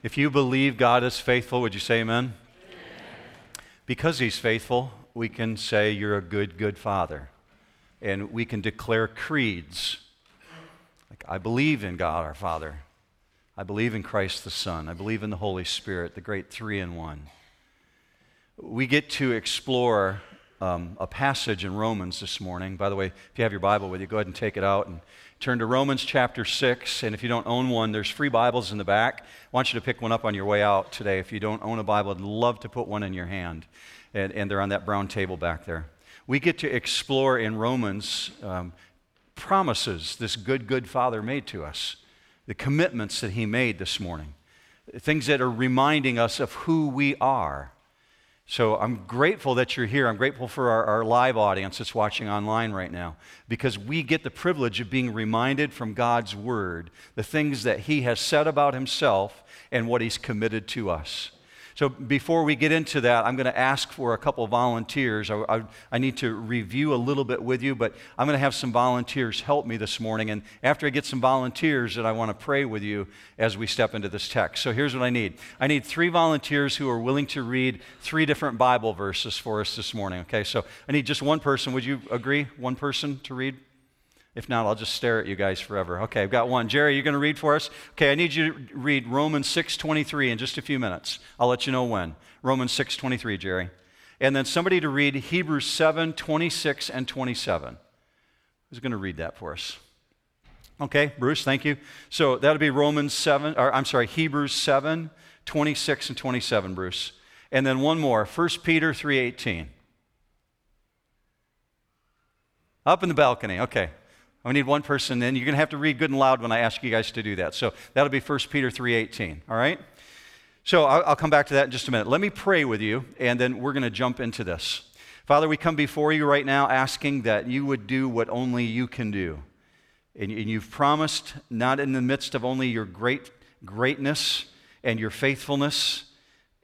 If you believe God is faithful, would you say amen? amen? Because He's faithful, we can say you're a good, good Father. And we can declare creeds. Like, I believe in God our Father. I believe in Christ the Son. I believe in the Holy Spirit, the great three in one. We get to explore um, a passage in Romans this morning. By the way, if you have your Bible with you, go ahead and take it out and turn to Romans chapter 6. And if you don't own one, there's free Bibles in the back. I want you to pick one up on your way out today. If you don't own a Bible, I'd love to put one in your hand. And, and they're on that brown table back there. We get to explore in Romans um, promises this good, good Father made to us, the commitments that He made this morning, things that are reminding us of who we are so I'm grateful that you're here. I'm grateful for our, our, live audience that's watching online right now because we get the privilege of being reminded from God's Word the things that He has said about Himself and what He's committed to us. So before we get into that, I'm going to ask for a couple volunteers. I, I, I, need to review a little bit with you, but I'm going to have some volunteers help me this morning. And after I get some volunteers, that I want to pray with you as we step into this text. So here's what I need. I need three volunteers who are willing to read three different Bible verses for us this morning. Okay, so I need just one person. Would you agree? One person to read? If not, I'll just stare at you guys forever. Okay, I've got one. Jerry, you're going to read for us? Okay, I need you to read Romans 6:23 in just a few minutes. I'll let you know when. Romans 6:23, Jerry. And then somebody to read Hebrews 7, 26 and 27. Who's going to read that for us? Okay, Bruce, thank you. So that'll be Romans 7, or I'm sorry, Hebrews 7, 26 and 27, Bruce. And then one more, 1 Peter 3:18. Up in the balcony. Okay. I need one person then. You're going to have to read good and loud when I ask you guys to do that. So that'll be 1 Peter 3.18, all right? So I'll, come back to that in just a minute. Let me pray with you, and then we're going to jump into this. Father, we come before you right now asking that you would do what only you can do. And, you've promised, not in the midst of only your great greatness and your faithfulness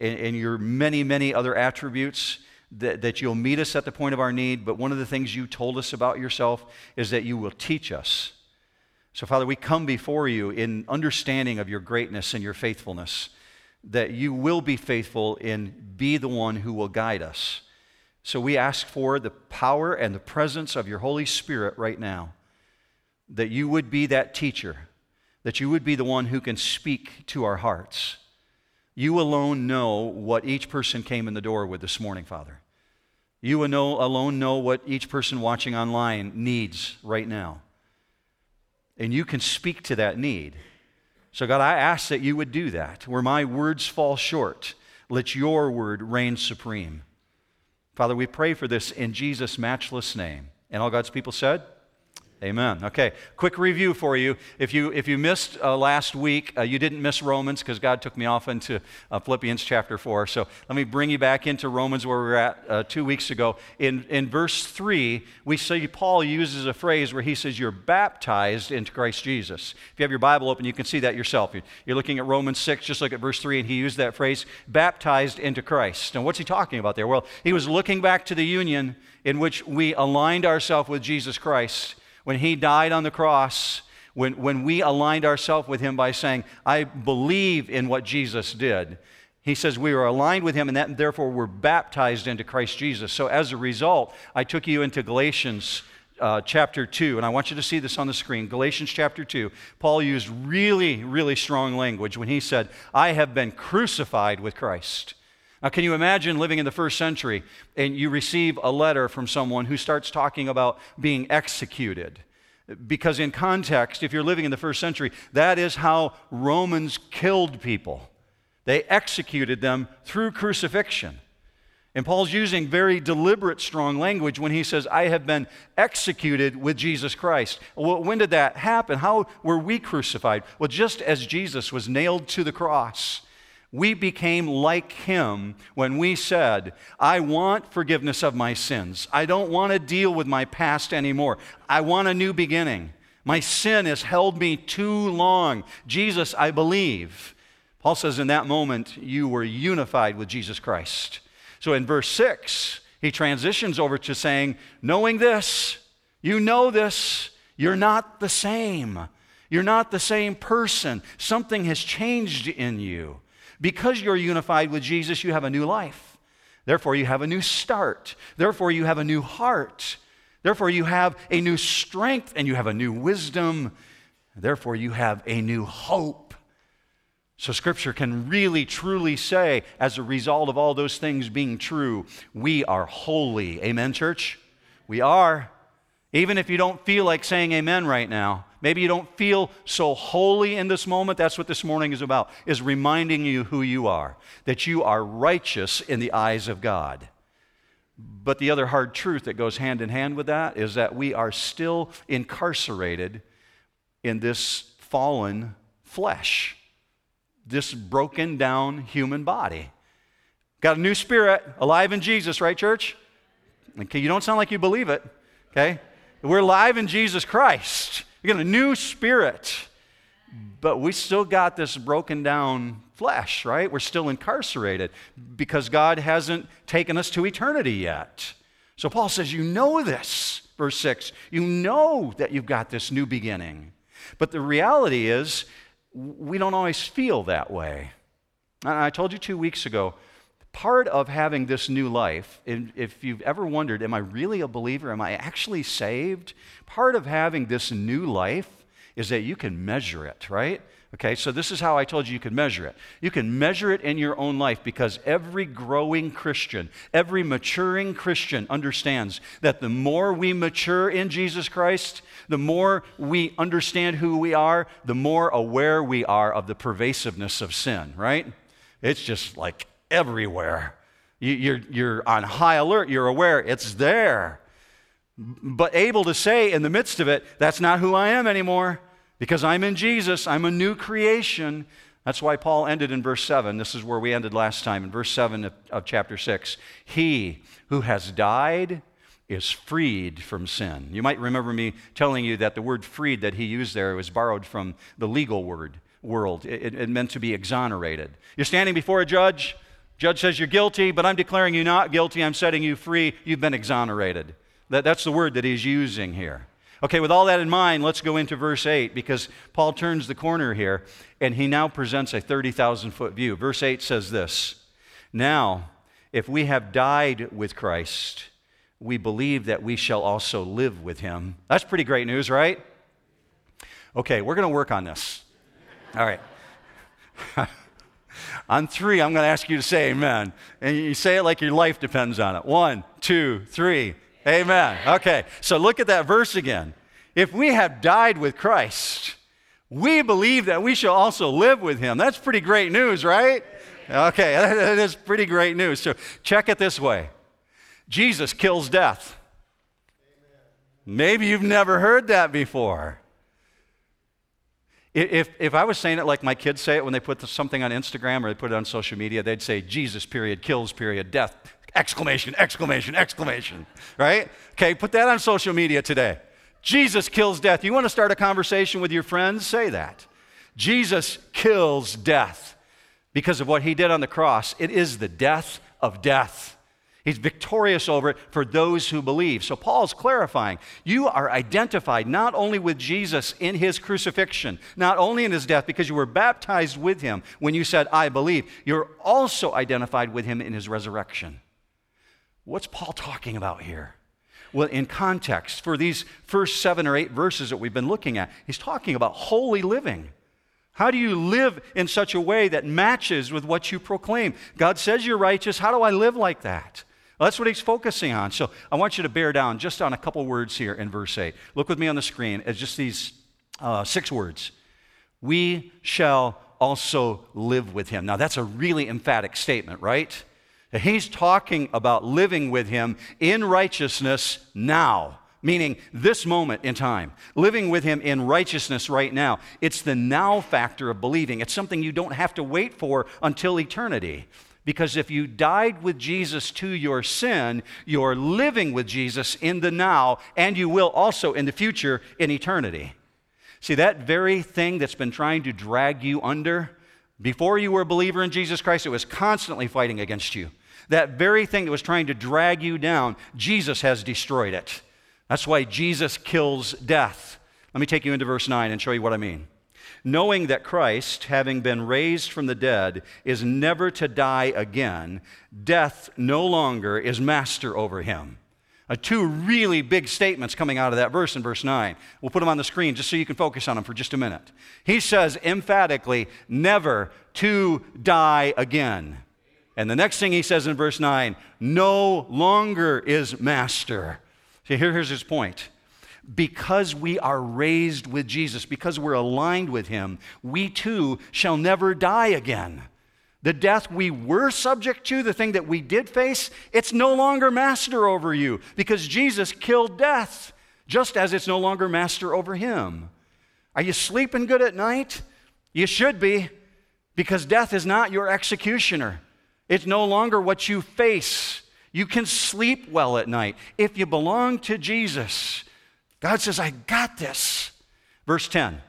and your many, many other attributes, that, that you'll meet us at the point of our need, but one of the things you told us about yourself is that you will teach us. So, Father, we come before you in understanding of your greatness and your faithfulness, that you will be faithful and be the one who will guide us. So, we ask for the power and the presence of your Holy Spirit right now, that you would be that teacher, that you would be the one who can speak to our hearts. You alone know what each person came in the door with this morning, Father. You alone know what each person watching online needs right now. And you can speak to that need. So, God, I ask that you would do that. Where my words fall short, let your word reign supreme. Father, we pray for this in Jesus' matchless name. And all God's people said, Amen. Okay, quick review for you. If you, if you missed uh, last week, uh, you didn't miss Romans because God took me off into uh, Philippians chapter 4. So let me bring you back into Romans where we were at uh, two weeks ago. In, in verse 3, we see Paul uses a phrase where he says, You're baptized into Christ Jesus. If you have your Bible open, you can see that yourself. You're looking at Romans 6, just look at verse 3, and he used that phrase, baptized into Christ. And what's he talking about there? Well, he was looking back to the union in which we aligned ourselves with Jesus Christ when he died on the cross, when, when we aligned ourselves with him by saying, I believe in what Jesus did, he says we are aligned with him and that therefore we're baptized into Christ Jesus. So as a result, I took you into Galatians uh, chapter 2, and I want you to see this on the screen. Galatians chapter 2. Paul used really, really strong language when he said, I have been crucified with Christ. Now, can you imagine living in the first century and you receive a letter from someone who starts talking about being executed? Because, in context, if you're living in the first century, that is how Romans killed people. They executed them through crucifixion. And Paul's using very deliberate, strong language when he says, I have been executed with Jesus Christ. Well, when did that happen? How were we crucified? Well, just as Jesus was nailed to the cross, we became like him when we said, I want forgiveness of my sins. I don't want to deal with my past anymore. I want a new beginning. My sin has held me too long. Jesus, I believe. Paul says, in that moment, you were unified with Jesus Christ. So in verse 6, he transitions over to saying, Knowing this, you know this, you're not the same. You're not the same person. Something has changed in you. Because you're unified with Jesus, you have a new life. Therefore, you have a new start. Therefore, you have a new heart. Therefore, you have a new strength and you have a new wisdom. Therefore, you have a new hope. So, Scripture can really truly say, as a result of all those things being true, we are holy. Amen, church? We are. Even if you don't feel like saying amen right now, maybe you don't feel so holy in this moment, that's what this morning is about, is reminding you who you are, that you are righteous in the eyes of God. But the other hard truth that goes hand in hand with that is that we are still incarcerated in this fallen flesh, this broken down human body. Got a new spirit, alive in Jesus, right, church? Okay, you don't sound like you believe it, okay? We're alive in Jesus Christ. We got a new spirit, but we still got this broken down flesh, right? We're still incarcerated because God hasn't taken us to eternity yet. So Paul says, You know this, verse 6. You know that you've got this new beginning. But the reality is, we don't always feel that way. I told you two weeks ago, part of having this new life, if you've ever wondered, am I really a believer? Am I actually saved? Part of having this new life is that you can measure it, right? Okay, so this is how I told you you can measure it. You can measure it in your own life because every growing Christian, every maturing Christian understands that the more we mature in Jesus Christ, the more we understand who we are, the more aware we are of the pervasiveness of sin, right? It's just like everywhere. You, are you're on high alert, you're aware it's there. But able to say in the midst of it, that's not who I am anymore because I'm in Jesus, I'm a new creation. That's why Paul ended in verse 7. This is where we ended last time, in verse 7 of, of chapter 6. He who has died is freed from sin. You might remember me telling you that the word freed that he used there was borrowed from the legal word world. It, it, meant to be exonerated. You're standing before a judge, Judge says you're guilty, but I'm declaring you not guilty. I'm setting you free. You've been exonerated. That, that's the word that he's using here. Okay, with all that in mind, let's go into verse 8 because Paul turns the corner here and he now presents a 30,000 foot view. Verse 8 says this Now, if we have died with Christ, we believe that we shall also live with him. That's pretty great news, right? Okay, we're going to work on this. All right. On three, I'm going to ask you to say amen. And you say it like your life depends on it. One, two, three. Amen. Okay, so look at that verse again. If we have died with Christ, we believe that we shall also live with him. That's pretty great news, right? Okay, that is pretty great news. So check it this way Jesus kills death. Maybe you've never heard that before. If, if I was saying it like my kids say it when they put something on Instagram or they put it on social media, they'd say Jesus, period, kills, period, death, exclamation, exclamation, exclamation, right? Okay, put that on social media today. Jesus kills death. You want to start a conversation with your friends? Say that. Jesus kills death because of what he did on the cross. It is the death of death. He's victorious over it for those who believe. So Paul's clarifying you are identified not only with Jesus in his crucifixion, not only in his death, because you were baptized with him when you said, I believe, you're also identified with him in his resurrection. What's Paul talking about here? Well, in context, for these first seven or eight verses that we've been looking at, he's talking about holy living. How do you live in such a way that matches with what you proclaim? God says you're righteous. How do I live like that? Well, that's what he's focusing on. So I want you to bear down just on a couple words here in verse 8. Look with me on the screen It's just these uh, six words. We shall also live with him. Now, that's a really emphatic statement, right? He's talking about living with him in righteousness now, meaning this moment in time. Living with him in righteousness right now. It's the now factor of believing. It's something you don't have to wait for until eternity. Because if you died with Jesus to your sin, you're living with Jesus in the now, and you will also in the future in eternity. See, that very thing that's been trying to drag you under, before you were a believer in Jesus Christ, it was constantly fighting against you. That very thing that was trying to drag you down, Jesus has destroyed it. That's why Jesus kills death. Let me take you into verse 9 and show you what I mean. Knowing that Christ, having been raised from the dead, is never to die again, death no longer is master over him. Uh, two really big statements coming out of that verse in verse 9. We'll put them on the screen just so you can focus on them for just a minute. He says emphatically, never to die again. And the next thing he says in verse 9, no longer is master. See, here, here's his point. Because we are raised with Jesus, because we're aligned with him, we too shall never die again. The death we were subject to, the thing that we did face, it's no longer master over you because Jesus killed death, just as it's no longer master over him. Are you sleeping good at night? You should be, because death is not your executioner. It's no longer what you face. You can sleep well at night. If you belong to Jesus, God says, I got this. Verse 10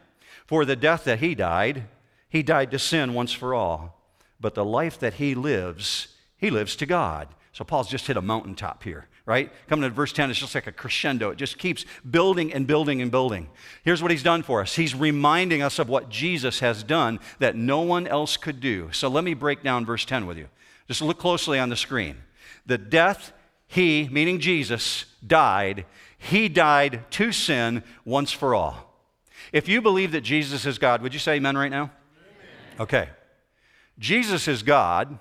For the death that he died, he died to sin once for all but the life that he lives, he lives to God. So Paul's just hit a mountaintop here, right? Coming to verse 10, it's just like a crescendo. It just keeps building and building and building. Here's what he's done for us he's reminding us of what Jesus has done that no one else could do. So let me break down verse 10 with you. Just look closely on the screen. The death he, meaning Jesus, died, he died to sin once for all. If you believe that Jesus is God, would you say amen right now? Amen. Okay. Jesus is God.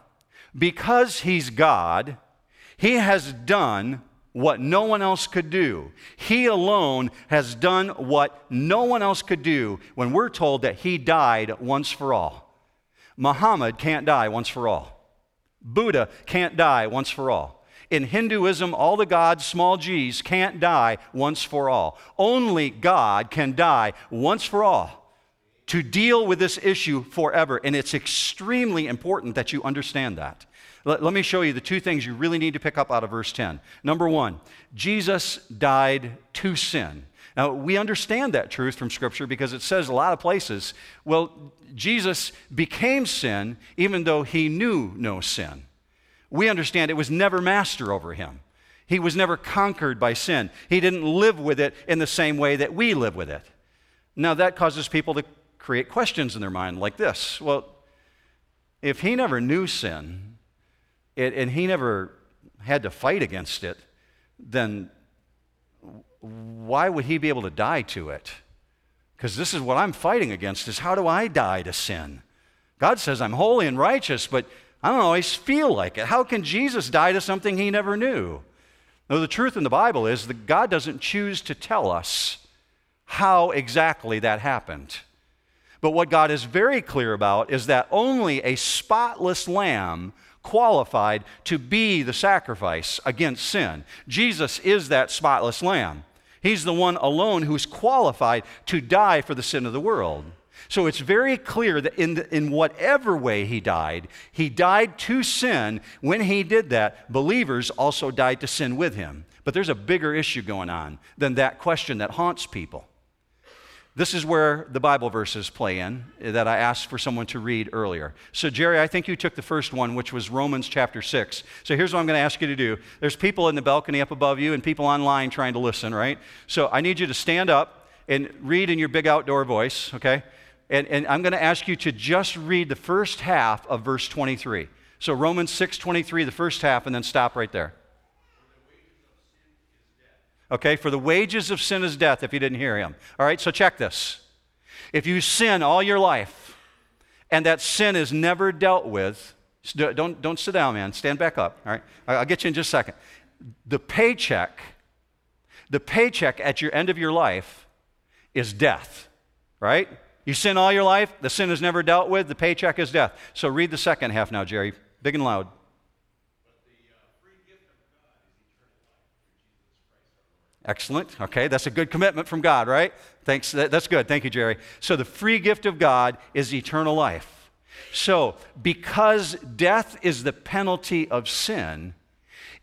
Because he's God, he has done what no one else could do. He alone has done what no one else could do when we're told that he died once for all. Muhammad can't die once for all. Buddha can't die once for all. In Hinduism, all the gods, small g's, can't die once for all. Only God can die once for all to deal with this issue forever. And it's extremely important that you understand that. Let, let, me show you the two things you really need to pick up out of verse 10. Number one, Jesus died to sin. Now, we understand that truth from Scripture because it says a lot of places, well, Jesus became sin even though he knew no sin. We understand it was never master over him. He was never conquered by sin. He didn't live with it in the same way that we live with it. Now, that causes people to create questions in their mind like this Well, if he never knew sin it, and he never had to fight against it, then why would he be able to die to it? Because this is what I'm fighting against is how do I die to sin? God says I'm holy and righteous, but I don't always feel like it. How can Jesus die to something he never knew? No, the truth in the Bible is that God doesn't choose to tell us how exactly that happened. But what God is very clear about is that only a spotless lamb qualified to be the sacrifice against sin. Jesus is that spotless lamb. He's the one alone who's qualified to die for the sin of the world. So it's very clear that in, the, in whatever way he died, he died to sin. When he did that, believers also died to sin with him. But there's a bigger issue going on than that question that haunts people. This is where the Bible verses play in eh, that I asked for someone to read earlier. So, Jerry, I think you took the first one, which was Romans chapter 6. So, here's what I'm going to ask you to do. There's people in the balcony up above you and people online trying to listen, right? So, I need you to stand up and read in your big outdoor voice, okay? And, and I'm going to ask you to just read the first half of verse 23. So, Romans 6 23, the first half, and then stop right there. Okay, for the wages of sin is death, if you didn't hear him. All right, so check this. If you sin all your life and that sin is never dealt with, don't, don't sit down, man. Stand back up. All right, I'll get you in just a second. The paycheck, the paycheck at your end of your life is death, right? You sin all your life, the sin is never dealt with, the paycheck is death. So read the second half now, Jerry, big and loud. Excellent. Okay, that's a good commitment from God, right? Thanks. That's good. Thank you, Jerry. So, the free gift of God is eternal life. So, because death is the penalty of sin,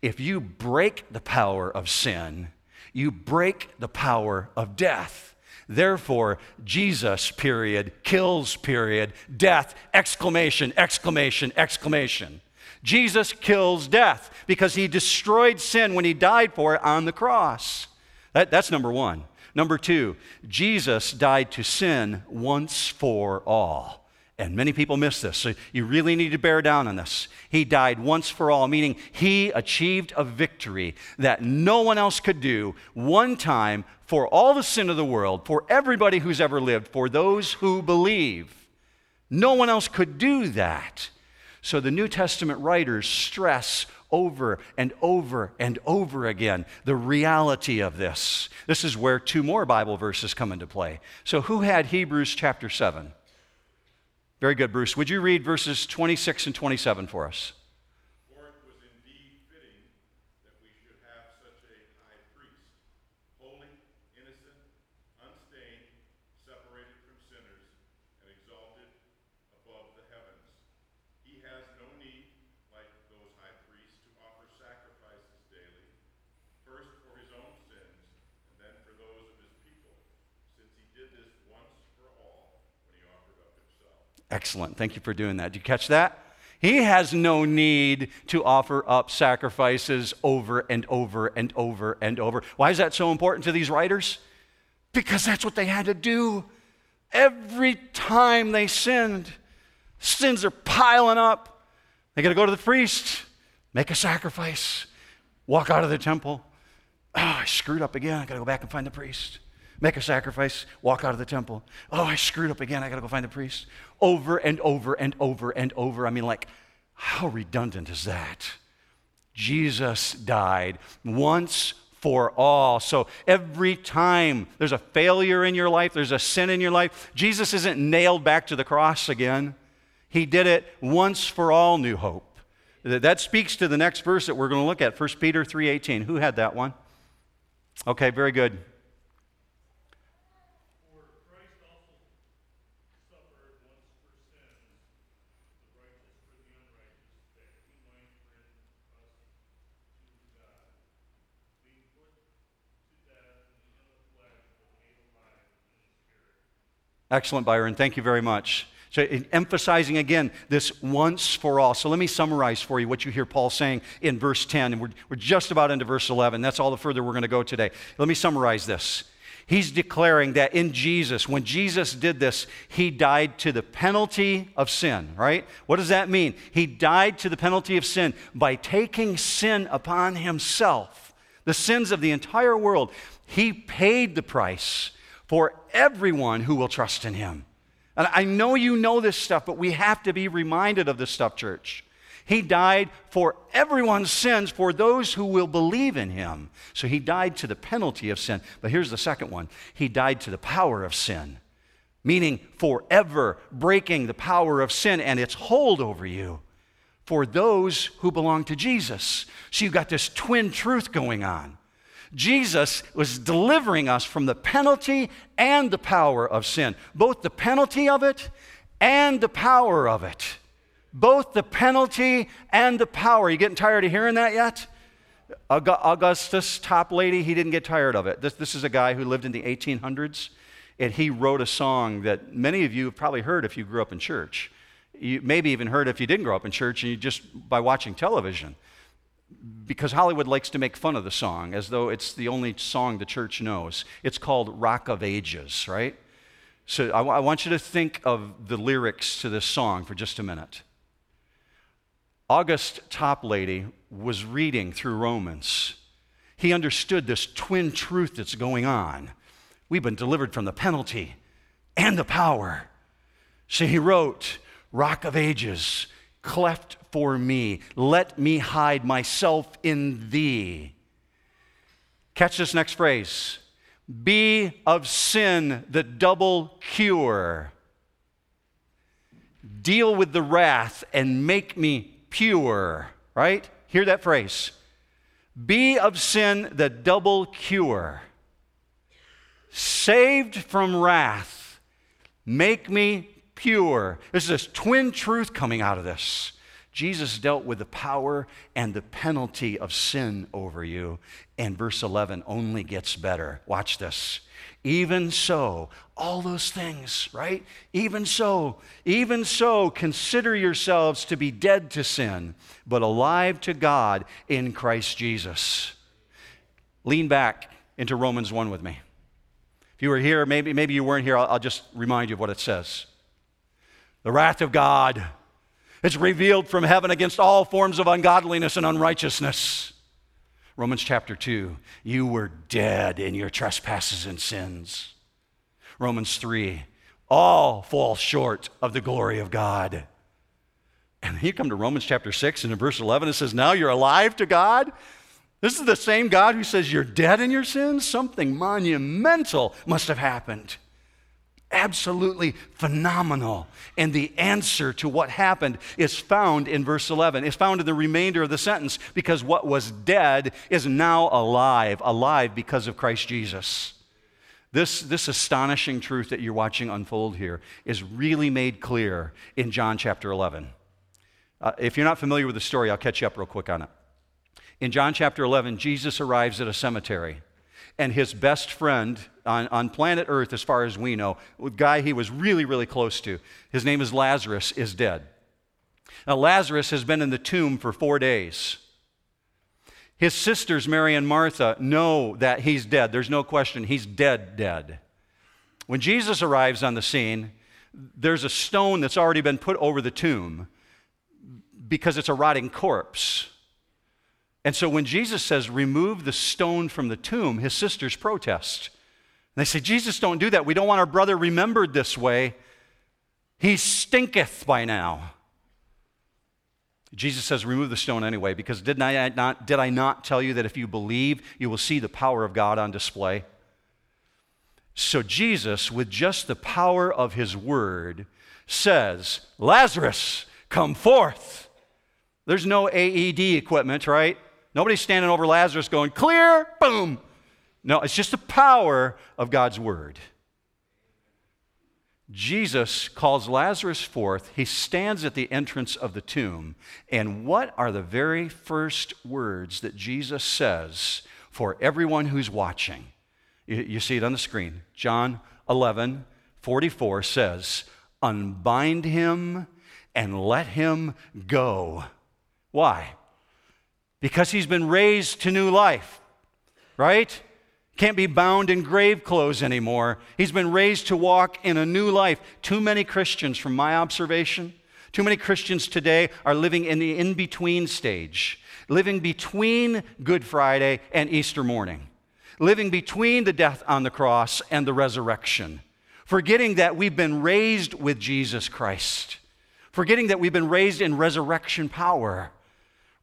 if you break the power of sin, you break the power of death. Therefore, Jesus, period, kills, period, death, exclamation, exclamation, exclamation. Jesus kills death because he destroyed sin when he died for it on the cross. That, that's number one. Number two, Jesus died to sin once for all. And many people miss this. So you really need to bear down on this. He died once for all, meaning he achieved a victory that no one else could do one time for all the sin of the world, for everybody who's ever lived, for those who believe. No one else could do that. So the New Testament writers stress over and over and over again the reality of this. This is where two more Bible verses come into play. So, who had Hebrews chapter 7? Very good, Bruce. Would you read verses 26 and 27 for us? Excellent. Thank you for doing that. Did you catch that? He has no need to offer up sacrifices over and over and over and over. Why is that so important to these writers? Because that's what they had to do. Every time they sinned, sins are piling up. They got to go to the priest, make a sacrifice, walk out of the temple. Oh, I screwed up again. I got to go back and find the priest make a sacrifice, walk out of the temple. Oh, I screwed up again. I got to go find the priest. Over and over and over and over. I mean, like, how redundant is that? Jesus died once for all. So every time there's a failure in your life, there's a sin in your life, Jesus isn't nailed back to the cross again. He did it once for all, new hope. That speaks to the next verse that we're going to look at, 1 Peter 3:18. Who had that one? Okay, very good. Excellent, Byron. Thank you very much. So, emphasizing again this once for all. So, let me summarize for you what you hear Paul saying in verse 10. And we're, we're just about into verse 11. That's all the further we're going to go today. Let me summarize this. He's declaring that in Jesus, when Jesus did this, he died to the penalty of sin, right? What does that mean? He died to the penalty of sin by taking sin upon himself, the sins of the entire world. He paid the price for everyone who will trust in him. And I know you know this stuff, but we have to be reminded of this stuff, church. He died for everyone's sins, for those who will believe in him. So he died to the penalty of sin. But here's the second one He died to the power of sin, meaning forever breaking the power of sin and its hold over you for those who belong to Jesus. So you've got this twin truth going on. Jesus was delivering us from the penalty and the power of sin, both the penalty of it and the power of it. Both the penalty and the power. You getting tired of hearing that yet? Augustus Toplady, he didn't get tired of it. This, this is a guy who lived in the 1800s, and he wrote a song that many of you have probably heard if you grew up in church. You maybe even heard if you didn't grow up in church and you just by watching television because Hollywood likes to make fun of the song as though it's the only song the church knows. It's called Rock of Ages, right? So I, w- I want you to think of the lyrics to this song for just a minute. August Toplady was reading through Romans. He understood this twin truth that's going on. We've been delivered from the penalty and the power. So he wrote, Rock of Ages, cleft for me. Let me hide myself in thee. Catch this next phrase be of sin the double cure. Deal with the wrath and make me pure. Right? Hear that phrase. Be of sin the double cure. Saved from wrath, make me pure. There's this twin truth coming out of this. Jesus dealt with the power and the penalty of sin over you. And verse 11 only gets better. Watch this. Even so, all those things, right? Even so, even so, consider yourselves to be dead to sin, but alive to God in Christ Jesus. Lean back into Romans 1 with me. If you were here, maybe, maybe you weren't here, I'll, I'll just remind you of what it says. The wrath of God is revealed from heaven against all forms of ungodliness and unrighteousness. Romans chapter 2, you were dead in your trespasses and sins. Romans 3, all fall short of the glory of God. And then you come to Romans chapter 6, and in verse 11 it says, Now you're alive to God. This is the same God who says you're dead in your sins. Something monumental must have happened. Absolutely phenomenal. And the answer to what happened is found in verse 11. It's found in the remainder of the sentence because what was dead is now alive, alive because of Christ Jesus. This, this astonishing truth that you're watching unfold here is really made clear in John chapter 11. Uh, if you're not familiar with the story, I'll catch you up real quick on it. In John chapter 11, Jesus arrives at a cemetery, and his best friend on, on planet Earth, as far as we know, a guy he was really, really close to, his name is Lazarus, is dead. Now, Lazarus has been in the tomb for four days. His sisters, Mary and Martha, know that he's dead. There's no question, he's dead, dead. When Jesus arrives on the scene, there's a stone that's already been put over the tomb because it's a rotting corpse. And so when Jesus says, remove the stone from the tomb, his sisters protest. And they say, Jesus, don't do that. We don't want our brother remembered this way. He stinketh by now. Jesus says, remove the stone anyway, because did I, not, did I not tell you that if you believe, you will see the power of God on display? So Jesus, with just the power of his word, says, Lazarus, come forth. There's no AED equipment, right? Nobody's standing over Lazarus going, clear, boom. No, it's just the power of God's word. Jesus calls Lazarus forth. He stands at the entrance of the tomb. And what are the very first words that Jesus says for everyone who's watching? You, see it on the screen. John 11, 44 says, Unbind him and let him go. Why? Because he's been raised to new life, right? Can't be bound in grave clothes anymore. He's been raised to walk in a new life. Too many Christians, from my observation, too many Christians today are living in the in between stage, living between Good Friday and Easter morning, living between the death on the cross and the resurrection, forgetting that we've been raised with Jesus Christ, forgetting that we've been raised in resurrection power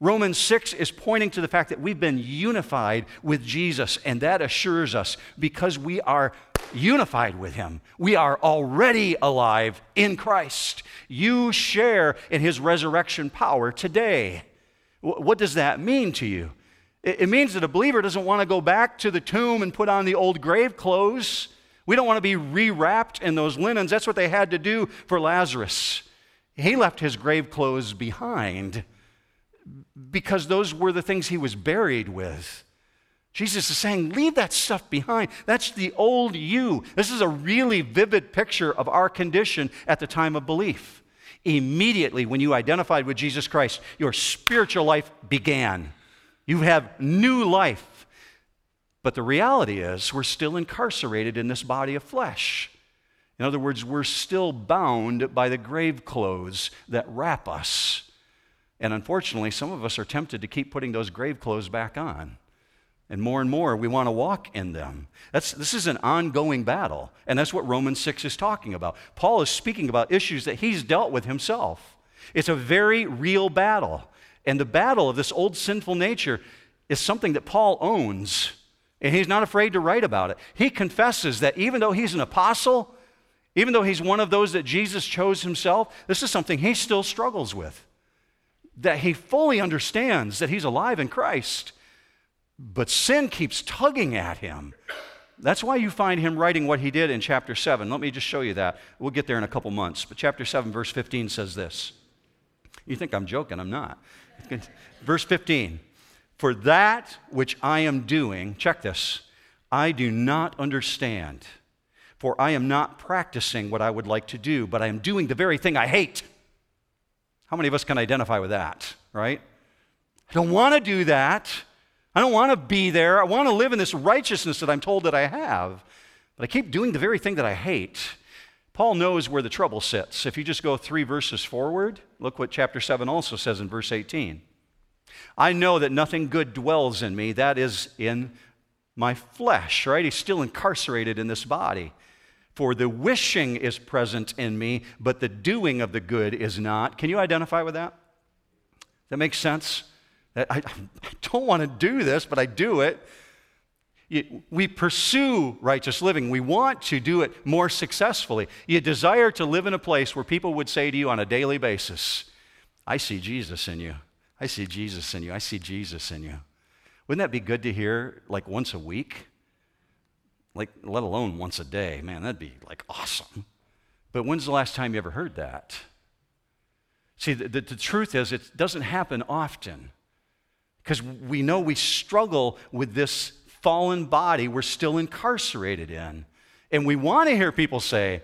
Romans 6 is pointing to the fact that we've been unified with Jesus, and that assures us because we are unified with Him. We are already alive in Christ. You share in His resurrection power today. What does that mean to you? It means that a believer doesn't want to go back to the tomb and put on the old grave clothes. We don't want to be rewrapped in those linens. That's what they had to do for Lazarus. He left his grave clothes behind because those were the things he was buried with. Jesus is saying, leave that stuff behind. That's the old you. This is a really vivid picture of our condition at the time of belief. Immediately, when you identified with Jesus Christ, your spiritual life began. You have new life. But the reality is, we're still incarcerated in this body of flesh. In other words, we're still bound by the grave clothes that wrap us. And unfortunately, some of us are tempted to keep putting those grave clothes back on. And more and more, we want to walk in them. That's, this is an ongoing battle. And that's what Romans 6 is talking about. Paul is speaking about issues that he's dealt with himself. It's a very real battle. And the battle of this old sinful nature is something that Paul owns. And he's not afraid to write about it. He confesses that even though he's an apostle, even though he's one of those that Jesus chose himself, this is something he still struggles with that he fully understands that he's alive in Christ, but sin keeps tugging at him. That's why you find him writing what he did in chapter 7. Let me just show you that. We'll get there in a couple months. But chapter 7, verse 15 says this. You think I'm joking, I'm not. verse 15 For that which I am doing, check this, I do not understand. For I am not practicing what I would like to do, but I am doing the very thing I hate. How many of us can identify with that, right? I don't want to do that. I don't want to be there. I want to live in this righteousness that I'm told that I have. but I keep doing the very thing that I hate. Paul knows where the trouble sits. If you just go three verses forward, look what chapter 7 also says in verse 18. I know that nothing good dwells in me, that is, in my flesh, right? He's still incarcerated in this body. For the wishing is present in me, but the doing of the good is not. Can you identify with that? That makes sense? I, I don't want to do this, but I do it. We pursue righteous living. We want to do it more successfully. You desire to live in a place where people would say to you on a daily basis, I see Jesus in you. I see Jesus in you. I see Jesus in you. Wouldn't that be good to hear like once a week? Like let alone once a day. Man, that'd be like awesome. But when's the last time you ever heard that? See, the, the, the truth is, it doesn't happen often because we know we struggle with this fallen body we're still incarcerated in. And we want to hear people say,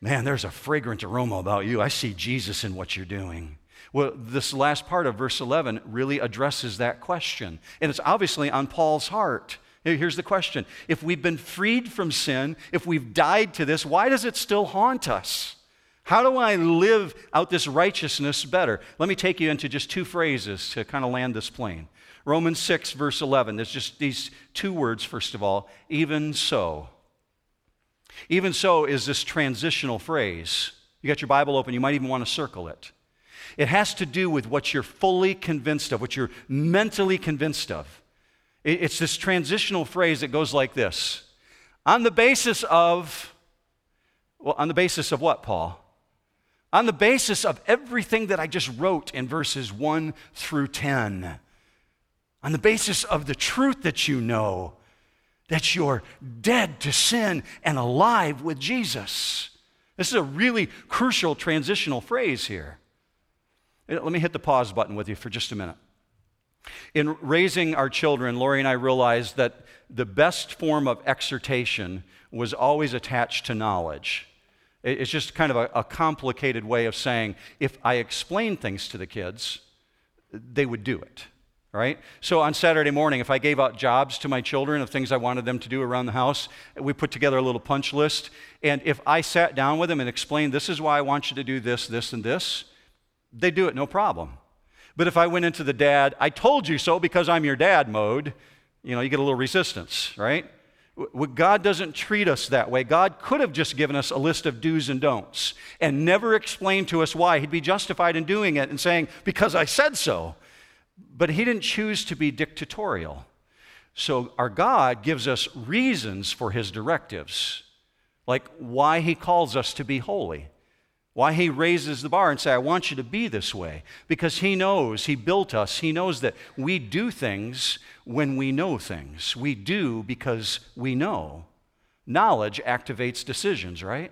Man, there's a fragrant aroma about you. I see Jesus in what you're doing. Well, this last part of verse 11 really addresses that question. And it's obviously on Paul's heart. Here's the question If we've been freed from sin, if we've died to this, why does it still haunt us? How do I live out this righteousness better? Let me take you into just two phrases to kind of land this plane. Romans 6, verse 11. There's just these two words, first of all. Even so. Even so is this transitional phrase. You got your Bible open, you might even want to circle it. It has to do with what you're fully convinced of, what you're mentally convinced of. It's this transitional phrase that goes like this On the basis of, well, on the basis of what, Paul? On the basis of everything that I just wrote in verses 1 through 10. On the basis of the truth that you know, that you're dead to sin and alive with Jesus. This is a really crucial transitional phrase here. Let me hit the pause button with you for just a minute. In raising our children, Lori and I realized that the best form of exhortation was always attached to knowledge. It's just kind of a, a, complicated way of saying if I explain things to the kids, they would do it, right? So on Saturday morning, if I gave out jobs to my children of things I wanted them to do around the house, we put together a little punch list. And if I sat down with them and explained, this is why I want you to do this, this, and this, they do it no problem. But if I went into the dad, I told you so because I'm your dad mode, you know, you get a little resistance, right? God doesn't treat us that way. God could have just given us a list of do's and don'ts and never explained to us why. He'd be justified in doing it and saying, because I said so. But He didn't choose to be dictatorial. So our God gives us reasons for His directives, like why He calls us to be holy. Why he raises the bar and say, I want you to be this way. Because he knows, he built us. He knows that we do things when we know things. We do because we know. Knowledge activates decisions, right?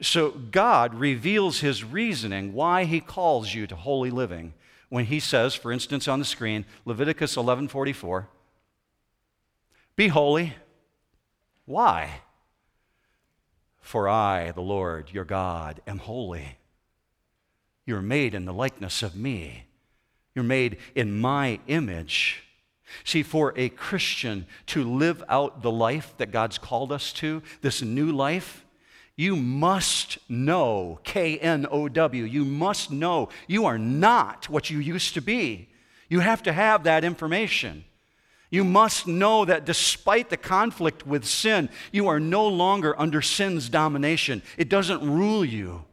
So God reveals his reasoning why he calls you to holy living when he says, for instance, on the screen, Leviticus 11:44, "Be holy." Why? For I, the Lord your God, am holy. You're made in the likeness of me. You're made in my image. See, for a Christian to live out the life that God's called us to, this new life, you must know, K N O W, you must know you are not what you used to be. You have to have that information. You must know that despite the conflict with sin, you are no longer under sin's domination. It doesn't rule you.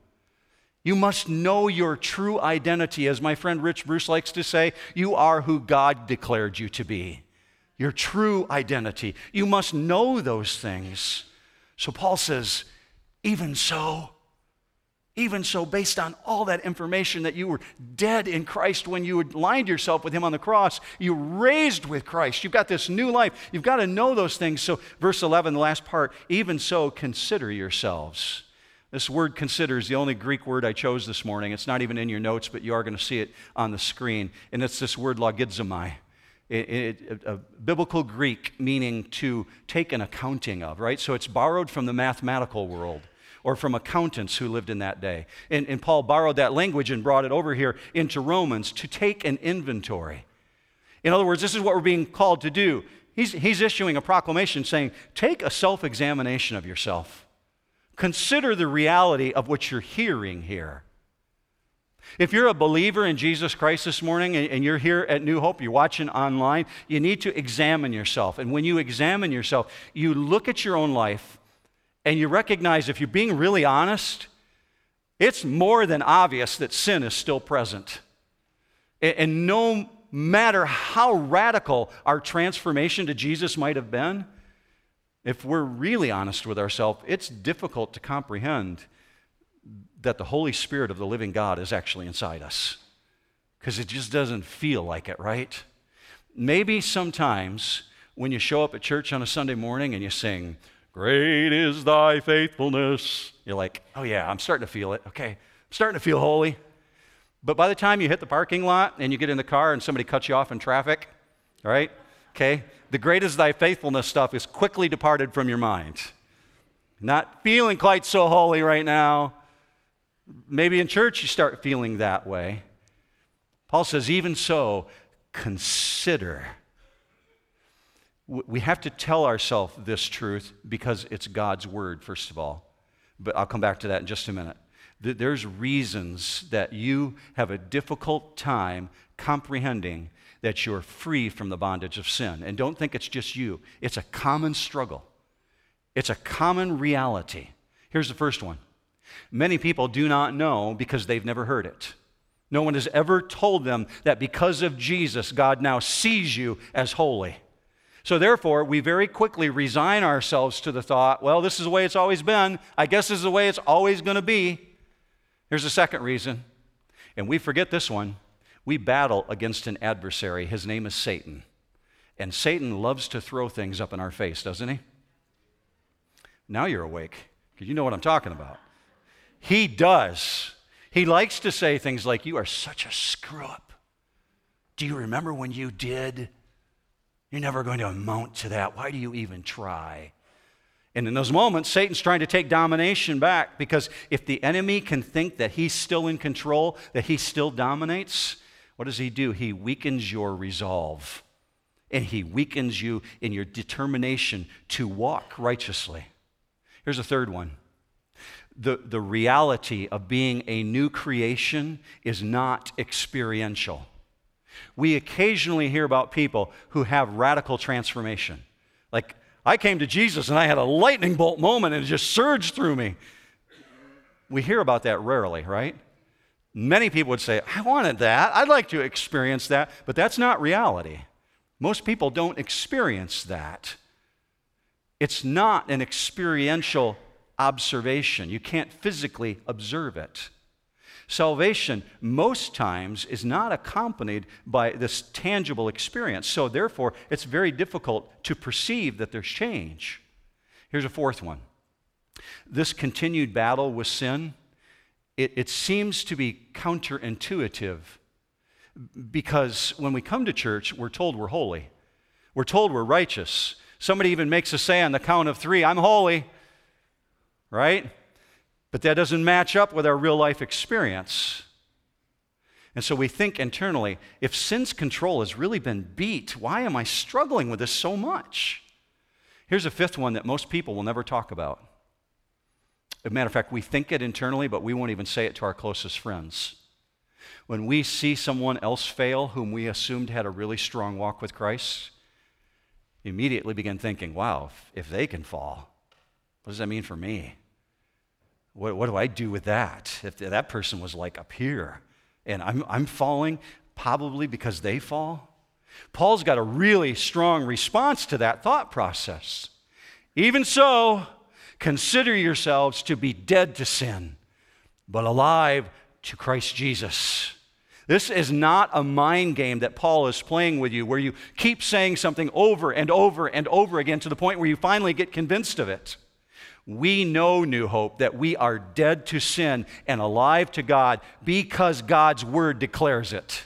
You must know your true identity. As my friend Rich Bruce likes to say, you are who God declared you to be. Your true identity. You must know those things. So Paul says, even so, even so, based on all that information that you were dead in Christ when you aligned yourself with Him on the cross, you raised with Christ. You've got this new life. You've got to know those things. So, verse 11, the last part, even so, consider yourselves. This word consider is the only Greek word I chose this morning. It's not even in your notes, but you are going to see it on the screen. And it's this word logizomai. It, it, a biblical Greek meaning to take an accounting of, right? So it's borrowed from the mathematical world or from accountants who lived in that day. And, and Paul borrowed that language and brought it over here into Romans to take an inventory. In other words, this is what we're being called to do. He's, he's issuing a proclamation saying, take a self examination of yourself. Consider the reality of what you're hearing here. If you're a believer in Jesus Christ this morning and you're here at New Hope, you're watching online, you need to examine yourself. And when you examine yourself, you look at your own life and you recognize if you're being really honest, it's more than obvious that sin is still present. And no matter how radical our transformation to Jesus might have been, if we're really honest with ourselves, it's difficult to comprehend that the Holy Spirit of the living God is actually inside us. Because it just doesn't feel like it, right? Maybe sometimes when you show up at church on a Sunday morning and you sing, Great is thy faithfulness, you're like, oh yeah, I'm starting to feel it. Okay, I'm starting to feel holy. But by the time you hit the parking lot and you get in the car and somebody cuts you off in traffic, right? Okay, the great is thy faithfulness stuff is quickly departed from your mind. Not feeling quite so holy right now. Maybe in church you start feeling that way. Paul says, even so, consider. We have to tell ourselves this truth because it's God's word, first of all. But I'll come back to that in just a minute. There's reasons that you have a difficult time comprehending that you're free from the bondage of sin. And don't think it's just you, it's a common struggle, it's a common reality. Here's the first one Many people do not know because they've never heard it. No one has ever told them that because of Jesus, God now sees you as holy. So, therefore, we very quickly resign ourselves to the thought, well, this is the way it's always been. I guess this is the way it's always going to be. Here's the second reason, and we forget this one. We battle against an adversary. His name is Satan. And Satan loves to throw things up in our face, doesn't he? Now you're awake, because you know what I'm talking about. He does. He likes to say things like, You are such a screw up. Do you remember when you did? You're never going to amount to that. Why do you even try? And in those moments, Satan's trying to take domination back because if the enemy can think that he's still in control, that he still dominates, what does he do? He weakens your resolve and he weakens you in your determination to walk righteously. Here's a third one the, the reality of being a new creation is not experiential. We occasionally hear about people who have radical transformation. Like, I came to Jesus and I had a lightning bolt moment and it just surged through me. We hear about that rarely, right? Many people would say, I wanted that. I'd like to experience that. But that's not reality. Most people don't experience that. It's not an experiential observation. You can't physically observe it. Salvation, most times, is not accompanied by this tangible experience. So, therefore, it's very difficult to perceive that there's change. Here's a fourth one this continued battle with sin, it, it seems to be counterintuitive because when we come to church, we're told we're holy, we're told we're righteous. Somebody even makes us say on the count of three, I'm holy right? But that doesn't match up with our real life experience. And so we think internally if sin's control has really been beat, why am I struggling with this so much? Here's a fifth one that most people will never talk about. As a matter of fact, we think it internally, but we won't even say it to our closest friends. When we see someone else fail whom we assumed had a really strong walk with Christ, we immediately begin thinking, wow, if, they can fall, what does that mean for me? What, what do I do with that? If that person was like up here and I'm, I'm falling, probably because they fall. Paul's got a really strong response to that thought process. Even so, consider yourselves to be dead to sin, but alive to Christ Jesus. This is not a mind game that Paul is playing with you where you keep saying something over and over and over again to the point where you finally get convinced of it. We know, New Hope, that we are dead to sin and alive to God because God's Word declares it.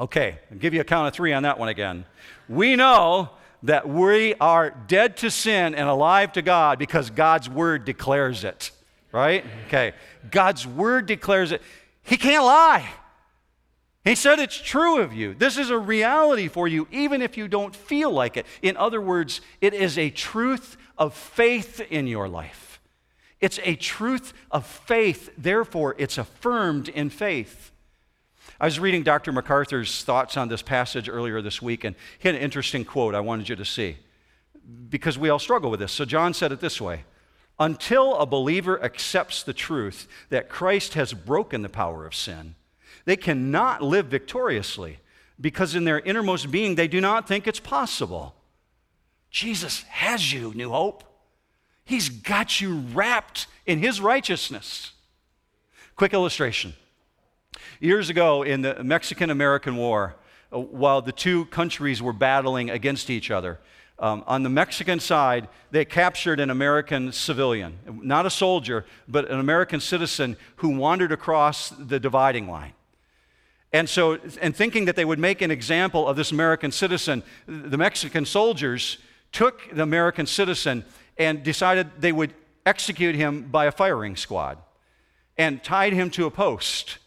Okay, I'll give you a count of three on that one again. We know that we are dead to sin and alive to God because God's Word declares it. Right? Okay. God's Word declares it. He can't lie. He said it's true of you. This is a reality for you, even if you don't feel like it. In other words, it is a truth of faith in your life. It's a truth of faith, therefore, it's affirmed in faith. I was reading Dr. MacArthur's thoughts on this passage earlier this week, and he had an interesting quote I wanted you to see because we all struggle with this. So, John said it this way Until a believer accepts the truth that Christ has broken the power of sin, they cannot live victoriously because in their innermost being they do not think it's possible. Jesus has you, New Hope. He's got you wrapped in His righteousness. Quick illustration. Years ago in the Mexican American War, uh, while the two countries were battling against each other, um, on the Mexican side, they captured an American civilian, not a soldier, but an American citizen who wandered across the dividing line. And so, and thinking that they would make an example of this American citizen, the Mexican soldiers took the American citizen and decided they would execute him by a firing squad and tied him to a post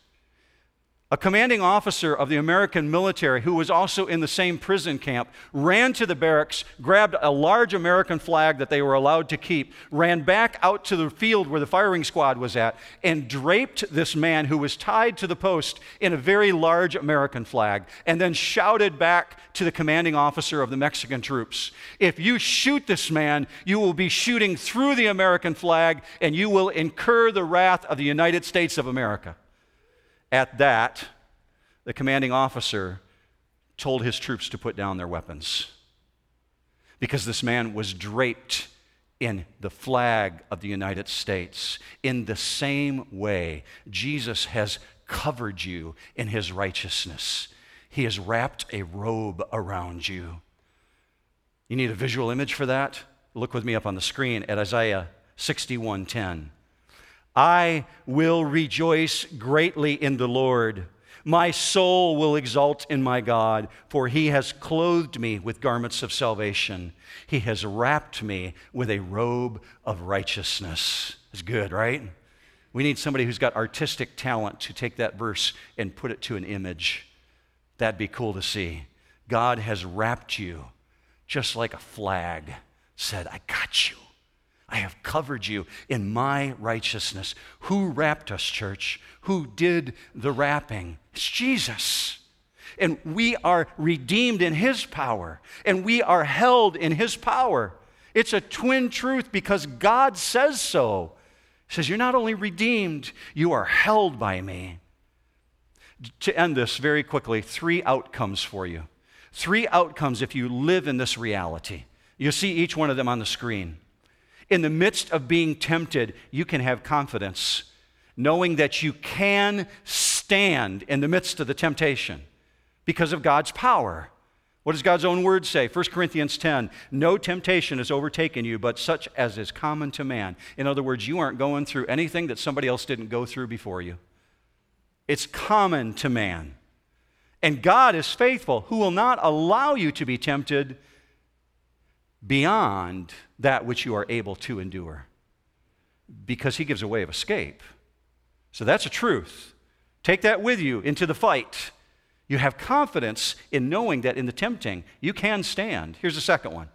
a commanding officer of the American military, who was also in the same prison camp, ran to the barracks, grabbed a large American flag that they were allowed to keep, ran back out to the field where the firing squad was at, and draped this man who was tied to the post in a very large American flag, and then shouted back to the commanding officer of the Mexican troops If you shoot this man, you will be shooting through the American flag, and you will incur the wrath of the United States of America. At that, the commanding officer told his troops to put down their weapons because this man was draped in the flag of the United States. In the same way, Jesus has covered you in his righteousness. He has wrapped a robe around you. You need a visual image for that? Look with me up on the screen at Isaiah 61:10. I will rejoice greatly in the Lord. My soul will exult in my God, for he has clothed me with garments of salvation. He has wrapped me with a robe of righteousness. It's good, right? We need somebody who's got artistic talent to take that verse and put it to an image. That'd be cool to see. God has wrapped you just like a flag said, I got you. I have covered you in my righteousness. Who wrapped us, church? Who did the wrapping? It's Jesus. And we are redeemed in his power, and we are held in his power. It's a twin truth because God says so. He says, You're not only redeemed, you are held by me. To end this very quickly, three outcomes for you. Three outcomes if you live in this reality. You'll see each one of them on the screen. In the midst of being tempted, you can have confidence, knowing that you can stand in the midst of the temptation because of God's power. What does God's own word say? 1 Corinthians 10 No temptation has overtaken you, but such as is common to man. In other words, you aren't going through anything that somebody else didn't go through before you. It's common to man. And God is faithful, who will not allow you to be tempted beyond that which you are able to endure because he gives a way of escape. So that's a truth. Take that with you into the fight. You have confidence in knowing that in the tempting, you can stand. Here's the second one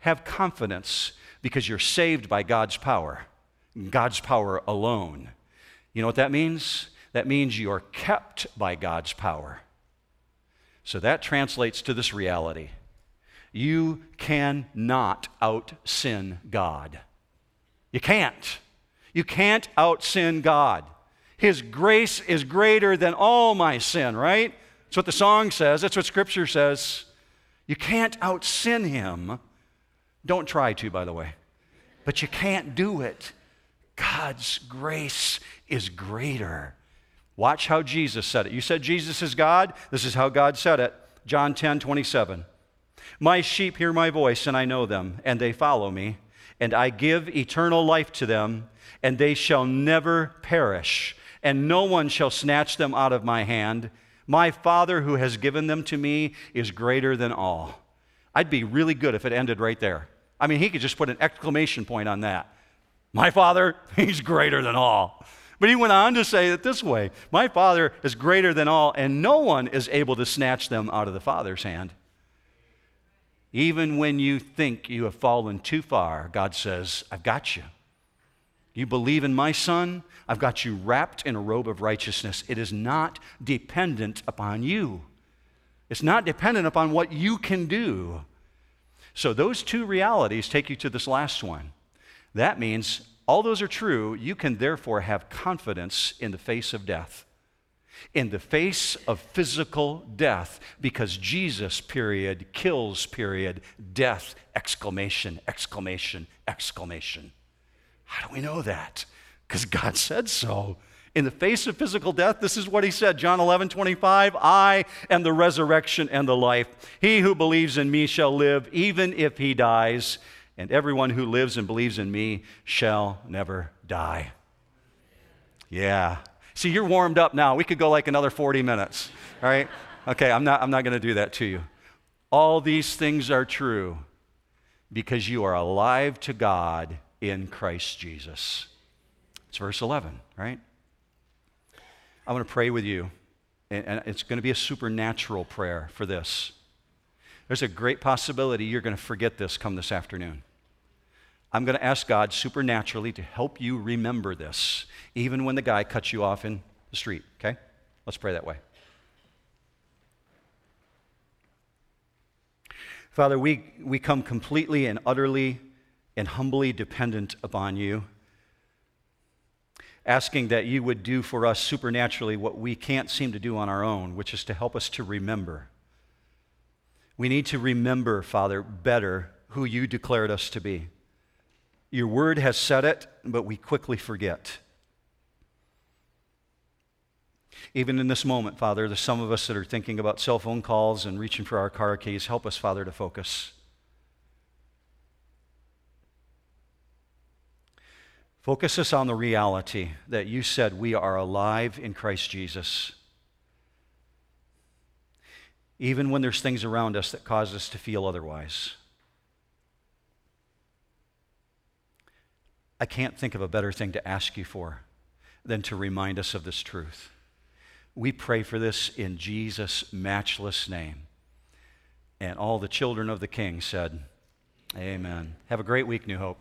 have confidence because you're saved by God's power, God's power alone. You know what that means? That means you're kept by God's power. So that translates to this reality you cannot out sin God. You can't. You can't out sin God. His grace is greater than all my sin, right? That's what the song says. That's what Scripture says. You can't out sin Him. Don't try to, by the way. But you can't do it. God's grace is greater. Watch how Jesus said it. You said Jesus is God? This is how God said it. John 10 27. My sheep hear my voice, and I know them, and they follow me, and I give eternal life to them, and they shall never perish, and no one shall snatch them out of my hand. My Father who has given them to me is greater than all. I'd be really good if it ended right there. I mean, he could just put an exclamation point on that. My Father, he's greater than all. But he went on to say it this way My Father is greater than all, and no one is able to snatch them out of the Father's hand. Even when you think you have fallen too far, God says, I've got you. You believe in my Son, I've got you wrapped in a robe of righteousness. It is not dependent upon you, it's not dependent upon what you can do. So, those two realities take you to this last one. That means all those are true. You can therefore have confidence in the face of death. In the face of physical death, because Jesus, period, kills, period, death, exclamation, exclamation, exclamation. How do we know that? Because God said so. In the face of physical death, this is what he said John 11, 25 I am the resurrection and the life. He who believes in me shall live, even if he dies, and everyone who lives and believes in me shall never die. Yeah. See, you're warmed up now. We could go like another 40 minutes, all right? Okay, I'm not, I'm not going to do that to you. All these things are true because you are alive to God in Christ Jesus. It's verse 11, right? I want to pray with you, and it's going to be a supernatural prayer for this. There's a great possibility you're going to forget this come this afternoon. I'm going to ask God supernaturally to help you remember this, even when the guy cuts you off in the street, okay? Let's pray that way. Father, we, we come completely and utterly and humbly dependent upon you asking that you would do for us supernaturally what we can't seem to do on our own, which is to help us to remember. We need to remember, Father, better who you declared us to be. Your word has said it, but we quickly forget. Even in this moment, Father, there's some of us that are thinking about cell phone calls and reaching for our car keys. Help us, Father, to focus. Focus us on the reality that you said we are alive in Christ Jesus. Even when there's things around us that cause us to feel otherwise. I can't think of a better thing to ask you for than to remind us of this truth. We pray for this in Jesus' matchless name. And all the children of the King said, Amen. Have a great week, New Hope.